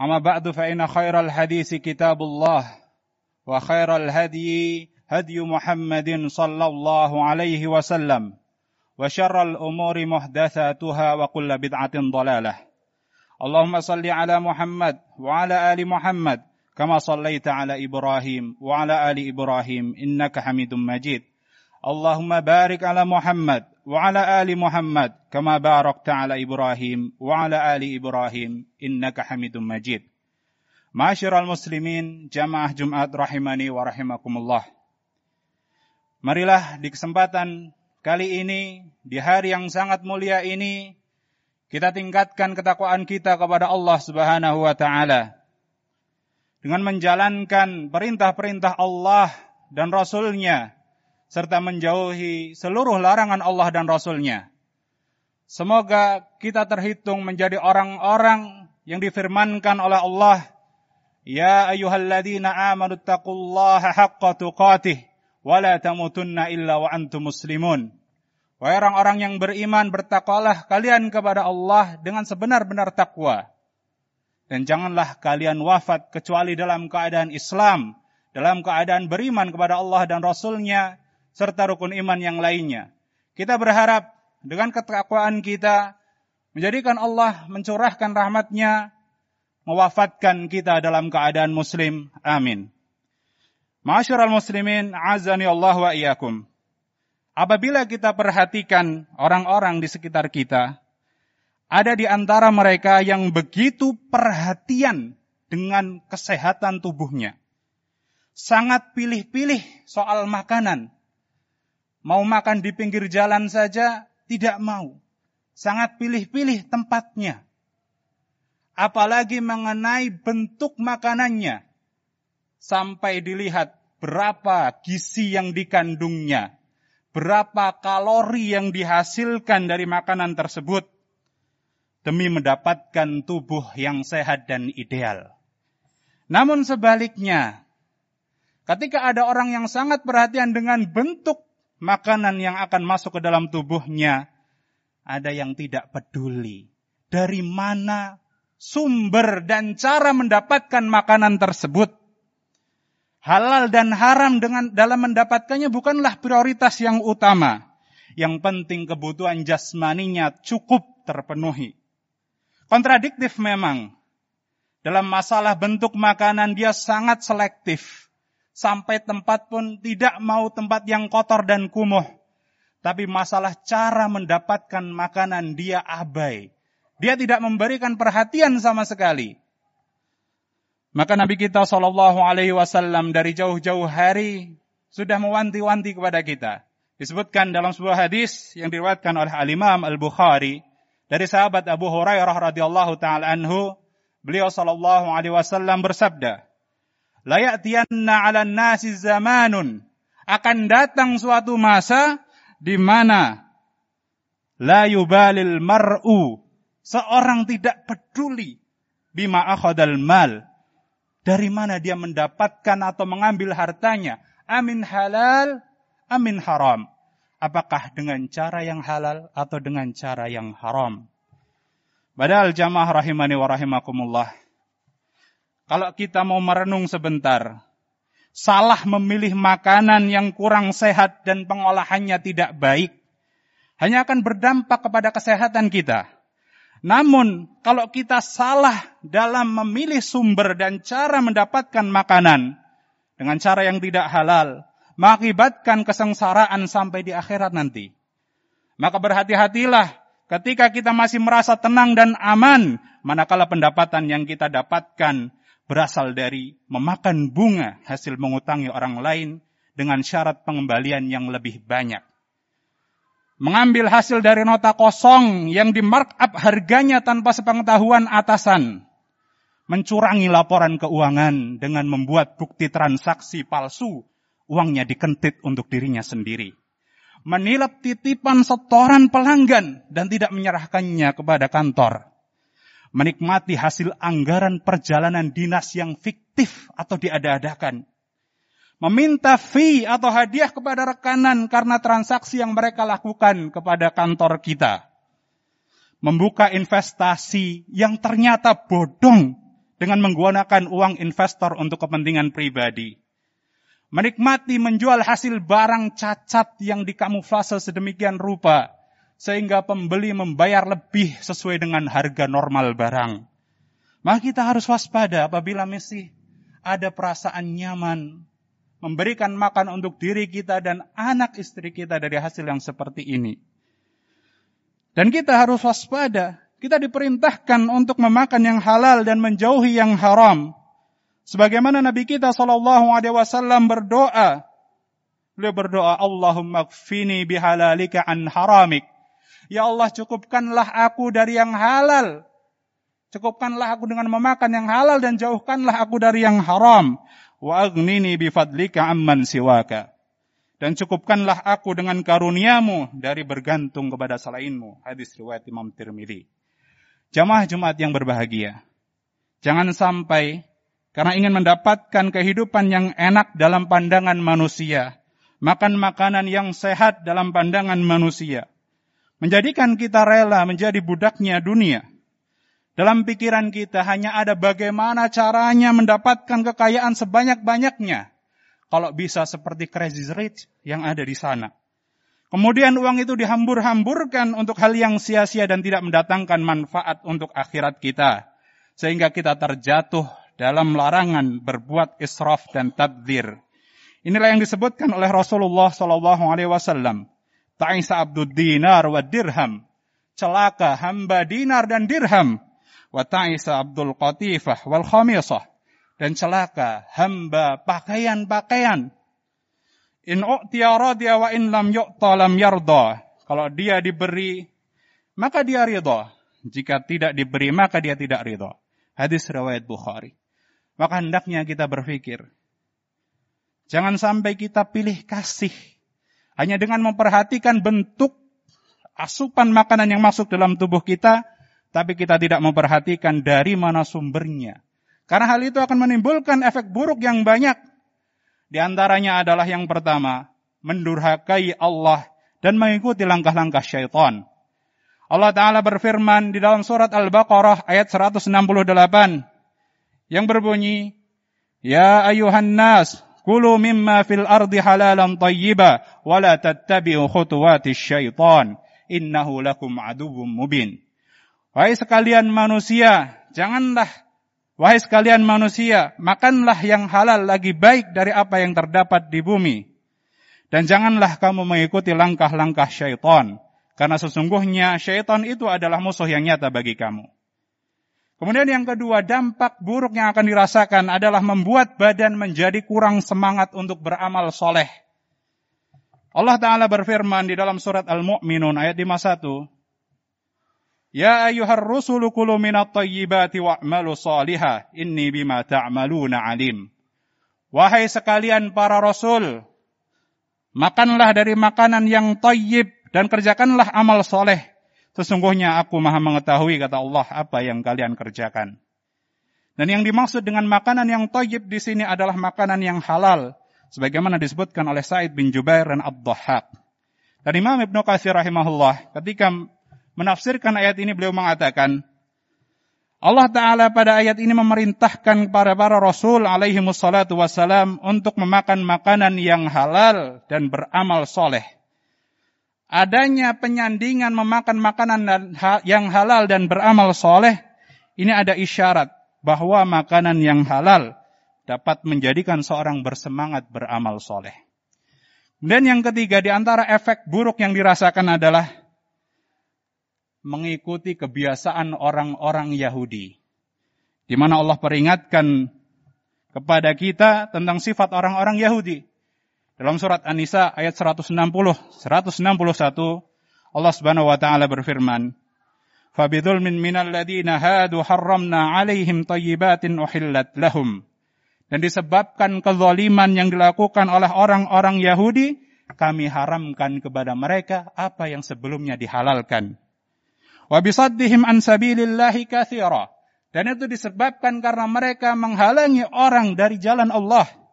أما بعد فإن خير الحديث كتاب الله وخير الهدي هدي محمد صلى الله عليه وسلم وشر الأمور محدثاتها وكل بدعة ضلالة. اللهم صل على محمد وعلى آل محمد كما صليت على إبراهيم وعلى آل إبراهيم إنك حميد مجيد. اللهم بارك على محمد وعلى آل محمد كما باركت على إبراهيم وعلى آل إبراهيم إنك حميد مجيد معاشر المسلمين جماعة Jumat rahimani wa rahimakumullah Marilah di kesempatan kali ini di hari yang sangat mulia ini kita tingkatkan ketakwaan kita kepada Allah Subhanahu wa taala dengan menjalankan perintah-perintah Allah dan Rasulnya serta menjauhi seluruh larangan Allah dan Rasulnya. Semoga kita terhitung menjadi orang-orang yang difirmankan oleh Allah, Ya ayuhalladzina amanu taqullaha haqqa tuqatih, wa la tamutunna illa wa antum muslimun. Wahai orang-orang yang beriman, bertakwalah kalian kepada Allah dengan sebenar-benar takwa. Dan janganlah kalian wafat kecuali dalam keadaan Islam, dalam keadaan beriman kepada Allah dan Rasulnya, serta rukun iman yang lainnya. Kita berharap dengan ketakwaan kita menjadikan Allah mencurahkan rahmatnya, mewafatkan kita dalam keadaan muslim. Amin. Ma'asyiral muslimin, azani Allah wa iyyakum. Apabila kita perhatikan orang-orang di sekitar kita, ada di antara mereka yang begitu perhatian dengan kesehatan tubuhnya. Sangat pilih-pilih soal makanan. Mau makan di pinggir jalan saja tidak mau. Sangat pilih-pilih tempatnya. Apalagi mengenai bentuk makanannya. Sampai dilihat berapa gizi yang dikandungnya. Berapa kalori yang dihasilkan dari makanan tersebut. Demi mendapatkan tubuh yang sehat dan ideal. Namun sebaliknya, ketika ada orang yang sangat perhatian dengan bentuk makanan yang akan masuk ke dalam tubuhnya, ada yang tidak peduli. Dari mana sumber dan cara mendapatkan makanan tersebut. Halal dan haram dengan dalam mendapatkannya bukanlah prioritas yang utama. Yang penting kebutuhan jasmaninya cukup terpenuhi. Kontradiktif memang. Dalam masalah bentuk makanan dia sangat selektif sampai tempat pun tidak mau tempat yang kotor dan kumuh. Tapi masalah cara mendapatkan makanan dia abai. Dia tidak memberikan perhatian sama sekali. Maka Nabi kita Shallallahu Alaihi Wasallam dari jauh-jauh hari sudah mewanti-wanti kepada kita. Disebutkan dalam sebuah hadis yang diriwayatkan oleh Al Imam Al Bukhari dari sahabat Abu Hurairah radhiyallahu taala anhu, beliau Shallallahu Alaihi Wasallam bersabda, layatiyanna 'alan nasi zamanun. Akan datang suatu masa di mana la yubalil mar'u. Seorang tidak peduli bima akhadal mal. Dari mana dia mendapatkan atau mengambil hartanya. Amin halal amin haram. Apakah dengan cara yang halal atau dengan cara yang haram? Padahal jamaah rahimani wa rahimakumullah kalau kita mau merenung sebentar, salah memilih makanan yang kurang sehat dan pengolahannya tidak baik, hanya akan berdampak kepada kesehatan kita. Namun, kalau kita salah dalam memilih sumber dan cara mendapatkan makanan dengan cara yang tidak halal, mengakibatkan kesengsaraan sampai di akhirat nanti. Maka berhati-hatilah ketika kita masih merasa tenang dan aman, manakala pendapatan yang kita dapatkan berasal dari memakan bunga hasil mengutangi orang lain dengan syarat pengembalian yang lebih banyak. Mengambil hasil dari nota kosong yang di markup harganya tanpa sepengetahuan atasan. mencurangi laporan keuangan dengan membuat bukti transaksi palsu, uangnya dikentit untuk dirinya sendiri. Menilap titipan setoran pelanggan dan tidak menyerahkannya kepada kantor. Menikmati hasil anggaran perjalanan dinas yang fiktif atau diada-adakan. Meminta fee atau hadiah kepada rekanan karena transaksi yang mereka lakukan kepada kantor kita. Membuka investasi yang ternyata bodong dengan menggunakan uang investor untuk kepentingan pribadi. Menikmati menjual hasil barang cacat yang dikamuflase sedemikian rupa sehingga pembeli membayar lebih sesuai dengan harga normal barang. Maka kita harus waspada apabila masih ada perasaan nyaman memberikan makan untuk diri kita dan anak istri kita dari hasil yang seperti ini. Dan kita harus waspada kita diperintahkan untuk memakan yang halal dan menjauhi yang haram. Sebagaimana Nabi kita Shallallahu Alaihi Wasallam berdoa, beliau berdoa, Allahumma kfini bihalalika an haramik. Ya Allah cukupkanlah aku dari yang halal. Cukupkanlah aku dengan memakan yang halal dan jauhkanlah aku dari yang haram. Wa aghnini bifadlika amman siwaka. Dan cukupkanlah aku dengan karuniamu dari bergantung kepada selainmu. Hadis riwayat Imam Tirmidzi. Jamaah Jumat yang berbahagia. Jangan sampai karena ingin mendapatkan kehidupan yang enak dalam pandangan manusia, makan makanan yang sehat dalam pandangan manusia, menjadikan kita rela menjadi budaknya dunia. Dalam pikiran kita hanya ada bagaimana caranya mendapatkan kekayaan sebanyak-banyaknya. Kalau bisa seperti Crazy Rich yang ada di sana. Kemudian uang itu dihambur-hamburkan untuk hal yang sia-sia dan tidak mendatangkan manfaat untuk akhirat kita. Sehingga kita terjatuh dalam larangan berbuat israf dan tabdir. Inilah yang disebutkan oleh Rasulullah Wasallam. Ta'isa abdud dinar wa dirham. Celaka hamba dinar dan dirham. Wa ta'isa abdul qatifah wal khamisah. Dan celaka hamba pakaian-pakaian In u'tiya radiya wa in lam yu'ta lam yarda. Kalau dia diberi, maka dia ridha. Jika tidak diberi, maka dia tidak ridha. Hadis riwayat Bukhari. Maka hendaknya kita berpikir. Jangan sampai kita pilih kasih. Hanya dengan memperhatikan bentuk asupan makanan yang masuk dalam tubuh kita, tapi kita tidak memperhatikan dari mana sumbernya. Karena hal itu akan menimbulkan efek buruk yang banyak di antaranya adalah yang pertama, mendurhakai Allah dan mengikuti langkah-langkah syaitan. Allah Ta'ala berfirman di dalam surat Al-Baqarah ayat 168 yang berbunyi, Ya ayuhan nas, kulu mimma fil ardi halalan tayyiba, wa la tattabi'u khutuwati syaitan, innahu lakum aduwwum mubin. Wahai sekalian manusia, janganlah Wahai sekalian manusia, makanlah yang halal lagi baik dari apa yang terdapat di bumi. Dan janganlah kamu mengikuti langkah-langkah syaitan. Karena sesungguhnya syaitan itu adalah musuh yang nyata bagi kamu. Kemudian yang kedua, dampak buruk yang akan dirasakan adalah membuat badan menjadi kurang semangat untuk beramal soleh. Allah Ta'ala berfirman di dalam surat Al-Mu'minun ayat 51, Ya ayuhar rusulu kulu minat tayyibati wa'malu salihah, inni bima ta'maluna alim. Wahai sekalian para rasul, makanlah dari makanan yang tayyib dan kerjakanlah amal soleh. Sesungguhnya aku maha mengetahui, kata Allah, apa yang kalian kerjakan. Dan yang dimaksud dengan makanan yang tayyib di sini adalah makanan yang halal. Sebagaimana disebutkan oleh Said bin Jubair dan Abdahak. Dan Imam Ibn Qasir rahimahullah ketika menafsirkan ayat ini beliau mengatakan, Allah Ta'ala pada ayat ini memerintahkan para para Rasul alaihi wassalam untuk memakan makanan yang halal dan beramal soleh. Adanya penyandingan memakan makanan yang halal dan beramal soleh, ini ada isyarat bahwa makanan yang halal dapat menjadikan seorang bersemangat beramal soleh. Dan yang ketiga, di antara efek buruk yang dirasakan adalah mengikuti kebiasaan orang-orang Yahudi. Di mana Allah peringatkan kepada kita tentang sifat orang-orang Yahudi. Dalam surat An-Nisa ayat 160, 161, Allah Subhanahu wa taala berfirman, Fabidhulmin minal ladina hadu harramna alaihim tayyibatin uhillat lahum. Dan disebabkan kezaliman yang dilakukan oleh orang-orang Yahudi, kami haramkan kepada mereka apa yang sebelumnya dihalalkan. Wa bisaddihim an sabilillahi kathira. Dan itu disebabkan karena mereka menghalangi orang dari jalan Allah.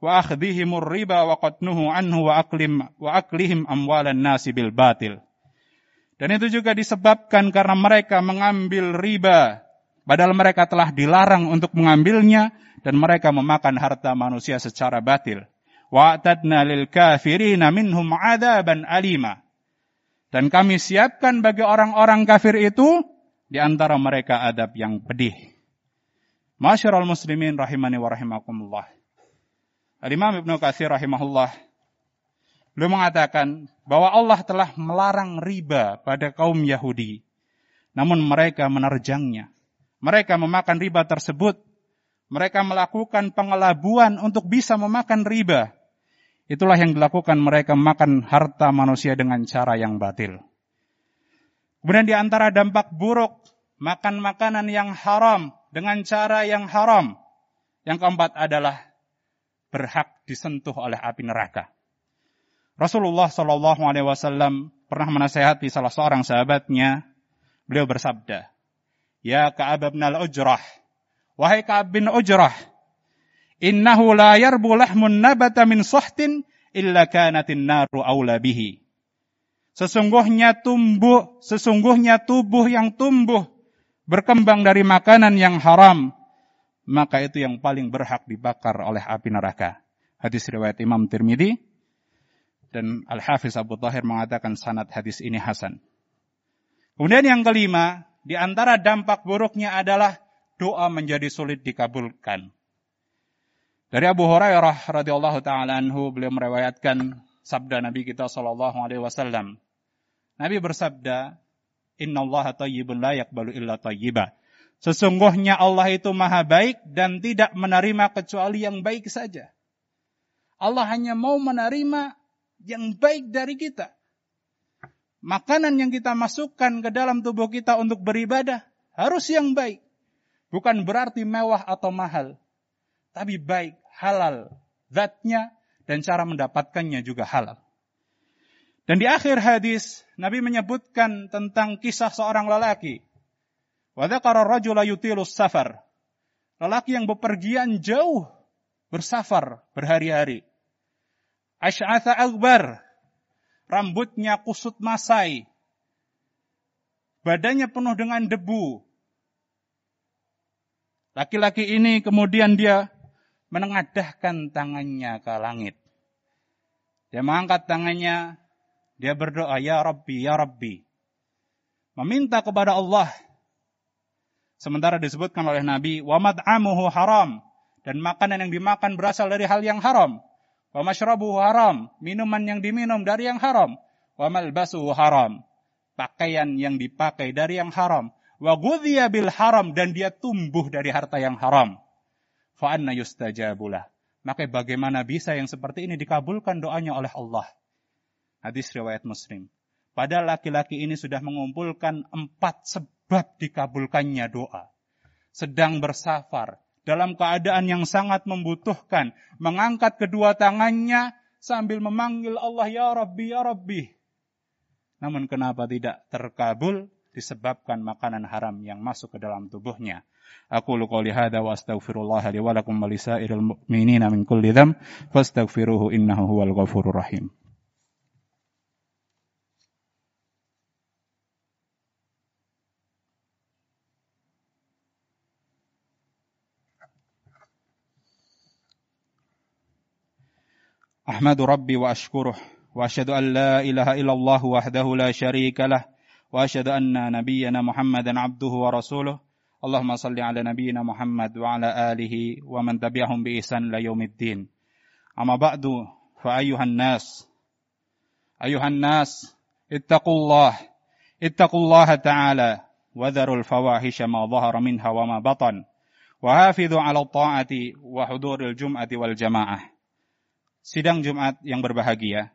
Wa akhdihimur riba wa qatnuhu anhu wa aklim wa amwalan nasi bil. Dan itu juga disebabkan karena mereka mengambil riba. Padahal mereka telah dilarang untuk mengambilnya dan mereka memakan harta manusia secara batil. Wa'tadna lil kafirina minhum adaban alima. Dan kami siapkan bagi orang-orang kafir itu di antara mereka adab yang pedih. Masyarul muslimin rahimani wa rahimakumullah. Al-Imam Ibnu Katsir rahimahullah Beliau mengatakan bahwa Allah telah melarang riba pada kaum Yahudi. Namun mereka menerjangnya. Mereka memakan riba tersebut. Mereka melakukan pengelabuan untuk bisa memakan riba. Itulah yang dilakukan mereka memakan harta manusia dengan cara yang batil. Kemudian di antara dampak buruk makan makanan yang haram dengan cara yang haram. Yang keempat adalah berhak disentuh oleh api neraka. Rasulullah Shallallahu Alaihi Wasallam pernah menasehati salah seorang sahabatnya. Beliau bersabda, Ya Ka'ab bin al-Ujrah, wahai Ka'ab bin Ujrah, innahu la yarbu lahmun nabata min sahtin illa kanatin naru awla bihi. Sesungguhnya tumbuh, sesungguhnya tubuh yang tumbuh berkembang dari makanan yang haram, maka itu yang paling berhak dibakar oleh api neraka. Hadis riwayat Imam Tirmidzi dan Al-Hafiz Abu Tahir mengatakan sanad hadis ini hasan. Kemudian yang kelima, di antara dampak buruknya adalah doa menjadi sulit dikabulkan. Dari Abu Hurairah radhiyallahu taala anhu beliau meriwayatkan sabda Nabi kita sallallahu alaihi wasallam. Nabi bersabda, "Inna Allah tayyibun la yaqbalu illa tayyiba." Sesungguhnya Allah itu maha baik dan tidak menerima kecuali yang baik saja. Allah hanya mau menerima yang baik dari kita. Makanan yang kita masukkan ke dalam tubuh kita untuk beribadah harus yang baik. Bukan berarti mewah atau mahal. Tapi baik, halal. Zatnya dan cara mendapatkannya juga halal. Dan di akhir hadis, Nabi menyebutkan tentang kisah seorang lelaki. Wadakara rajula yutilus safar. Lelaki yang bepergian jauh bersafar berhari-hari. Ash'atha akbar. Rambutnya kusut masai. Badannya penuh dengan debu. Laki-laki ini kemudian dia menengadahkan tangannya ke langit. Dia mengangkat tangannya, dia berdoa, Ya Rabbi, Ya Rabbi. Meminta kepada Allah. Sementara disebutkan oleh Nabi, Wa mad'amuhu haram. Dan makanan yang dimakan berasal dari hal yang haram. Wa mashrabuhu haram. Minuman yang diminum dari yang haram. Wa malbasuhu haram. Pakaian yang dipakai dari yang haram. Wa bil haram. Dan dia tumbuh dari harta yang haram. Fa anna yustajabulah. Maka bagaimana bisa yang seperti ini dikabulkan doanya oleh Allah. Hadis riwayat Muslim. Padahal laki-laki ini sudah mengumpulkan empat sebab dikabulkannya doa. Sedang bersafar, dalam keadaan yang sangat membutuhkan, mengangkat kedua tangannya sambil memanggil Allah ya Rabbi ya Rabbi. Namun kenapa tidak terkabul disebabkan makanan haram yang masuk ke dalam tubuhnya. Aku qouli hadza wa astaghfirullah li wa lakum wa lisairil mu'minina min kulli dzam fastaghfiruhu innahu huwal ghafurur rahim. أحمد ربي وأشكره وأشهد أن لا إله إلا الله وحده لا شريك له وأشهد أن نبينا محمدا عبده ورسوله. اللهم صل على نبينا محمد وعلى آله ومن تبعهم بإحسان ليوم الدين. أما بعد فأيها الناس أيها الناس اتقوا الله اتقوا الله تعالى وذروا الفواحش ما ظهر منها وما بطن وحافظوا على الطاعة وحضور الجمعة والجماعة. Sidang Jumat yang berbahagia,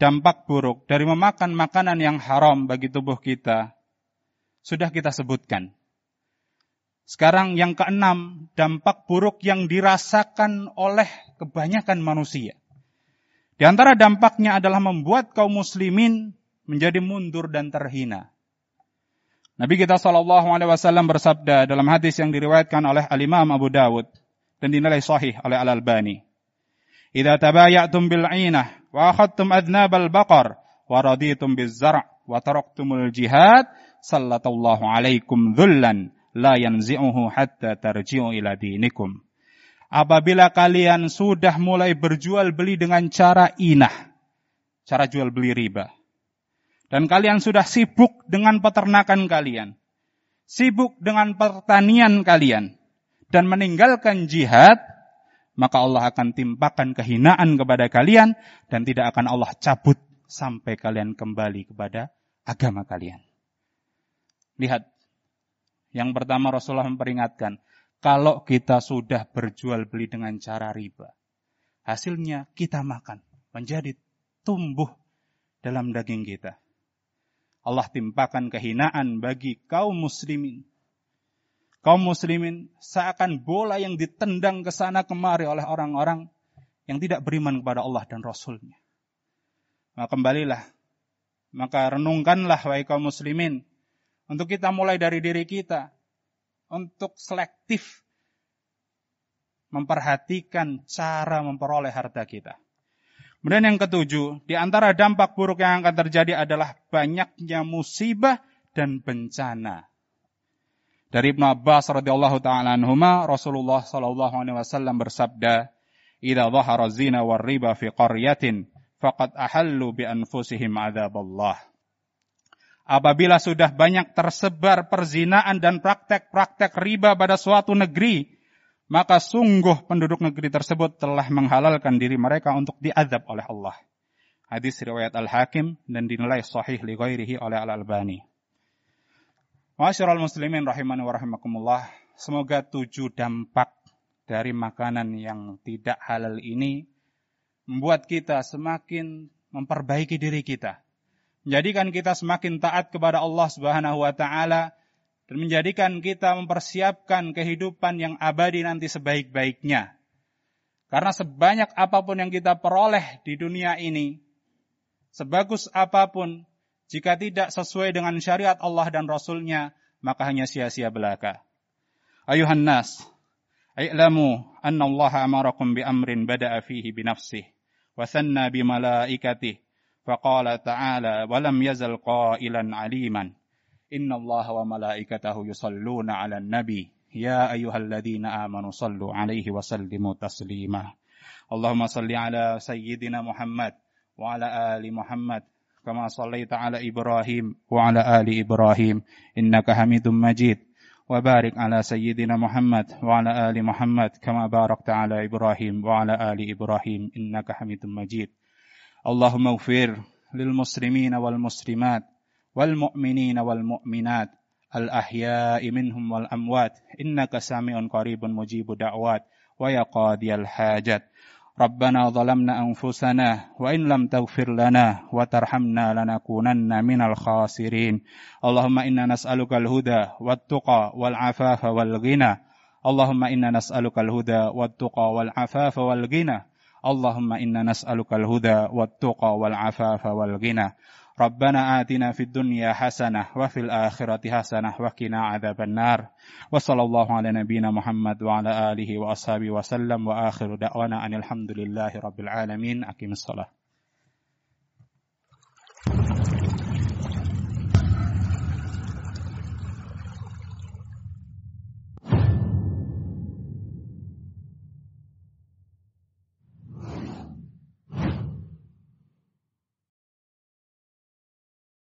dampak buruk dari memakan makanan yang haram bagi tubuh kita sudah kita sebutkan. Sekarang yang keenam, dampak buruk yang dirasakan oleh kebanyakan manusia. Di antara dampaknya adalah membuat kaum muslimin menjadi mundur dan terhina. Nabi kita Shallallahu Alaihi Wasallam bersabda dalam hadis yang diriwayatkan oleh Al Imam Abu Dawud dan dinilai sahih oleh Al Albani. "Idza tabayatum bil 'inah wa akhadtum adnab al baqar wa raditum biz zar' wa taraktumul jihad sallallahu alaikum dhullan la yanzi'uhu hatta tarji'u ila dinikum. Apabila kalian sudah mulai berjual beli dengan cara inah, cara jual beli riba, dan kalian sudah sibuk dengan peternakan kalian, sibuk dengan pertanian kalian, dan meninggalkan jihad, maka Allah akan timpakan kehinaan kepada kalian dan tidak akan Allah cabut sampai kalian kembali kepada agama kalian. Lihat yang pertama Rasulullah memperingatkan, kalau kita sudah berjual beli dengan cara riba, hasilnya kita makan, menjadi tumbuh dalam daging kita. Allah timpakan kehinaan bagi kaum muslimin. Kaum muslimin seakan bola yang ditendang ke sana kemari oleh orang-orang yang tidak beriman kepada Allah dan Rasulnya. Maka kembalilah, maka renungkanlah wahai kaum muslimin, untuk kita mulai dari diri kita. Untuk selektif memperhatikan cara memperoleh harta kita. Kemudian yang ketujuh, di antara dampak buruk yang akan terjadi adalah banyaknya musibah dan bencana. Dari Ibnu Abbas radhiyallahu taala anhuma, Rasulullah sallallahu alaihi wasallam bersabda, "Idza dhahara zina war riba fi qaryatin, faqad ahallu bi anfusihim Allah." apabila sudah banyak tersebar perzinaan dan praktek-praktek riba pada suatu negeri, maka sungguh penduduk negeri tersebut telah menghalalkan diri mereka untuk diadab oleh Allah. Hadis riwayat Al-Hakim dan dinilai sahih li oleh Al-Albani. Masyarul muslimin rahimani wa rahimakumullah. Semoga tujuh dampak dari makanan yang tidak halal ini membuat kita semakin memperbaiki diri kita menjadikan kita semakin taat kepada Allah Subhanahu wa taala dan menjadikan kita mempersiapkan kehidupan yang abadi nanti sebaik-baiknya. Karena sebanyak apa pun yang kita peroleh di dunia ini, sebagus apa pun, jika tidak sesuai dengan syariat Allah dan Rasulnya, maka hanya sia-sia belaka. Ayuhan nas, i'lamu anna Allah amarakum bi amrin bada'a fihi bi nafsih, wa sanna bi malaikatih, فقال تعالى ولم يزل قائلا عليما إن الله وملائكته يصلون على النبي يا أيها الذين آمنوا صلوا عليه وسلموا تسليما اللهم صل على سيدنا محمد وعلى آل محمد كما صليت على إبراهيم وعلى آل إبراهيم إنك حميد مجيد وبارك على سيدنا محمد وعلى آل محمد كما باركت على إبراهيم وعلى آل إبراهيم إنك حميد مجيد اللهم اغفر للمسلمين والمسلمات والمؤمنين والمؤمنات الأحياء منهم والأموات إنك سامع قريب مجيب دعوات ويا قاضي الحاجات ربنا ظلمنا أنفسنا وإن لم تغفر لنا وترحمنا لنكونن من الخاسرين اللهم إنا نسألك الهدى والتقى والعفاف والغنى اللهم إنا نسألك الهدى والتقى والعفاف والغنى اللهم إنا نسألك الهدى والتقى والعفاف والغنى ربنا آتنا في الدنيا حسنة وفي الآخرة حسنة وقنا عذاب النار. وصلى الله على نبينا محمد وعلى آله وأصحابه وسلم. وآخر دعوانا أن الحمد لله رب العالمين. أقيم الصلاة.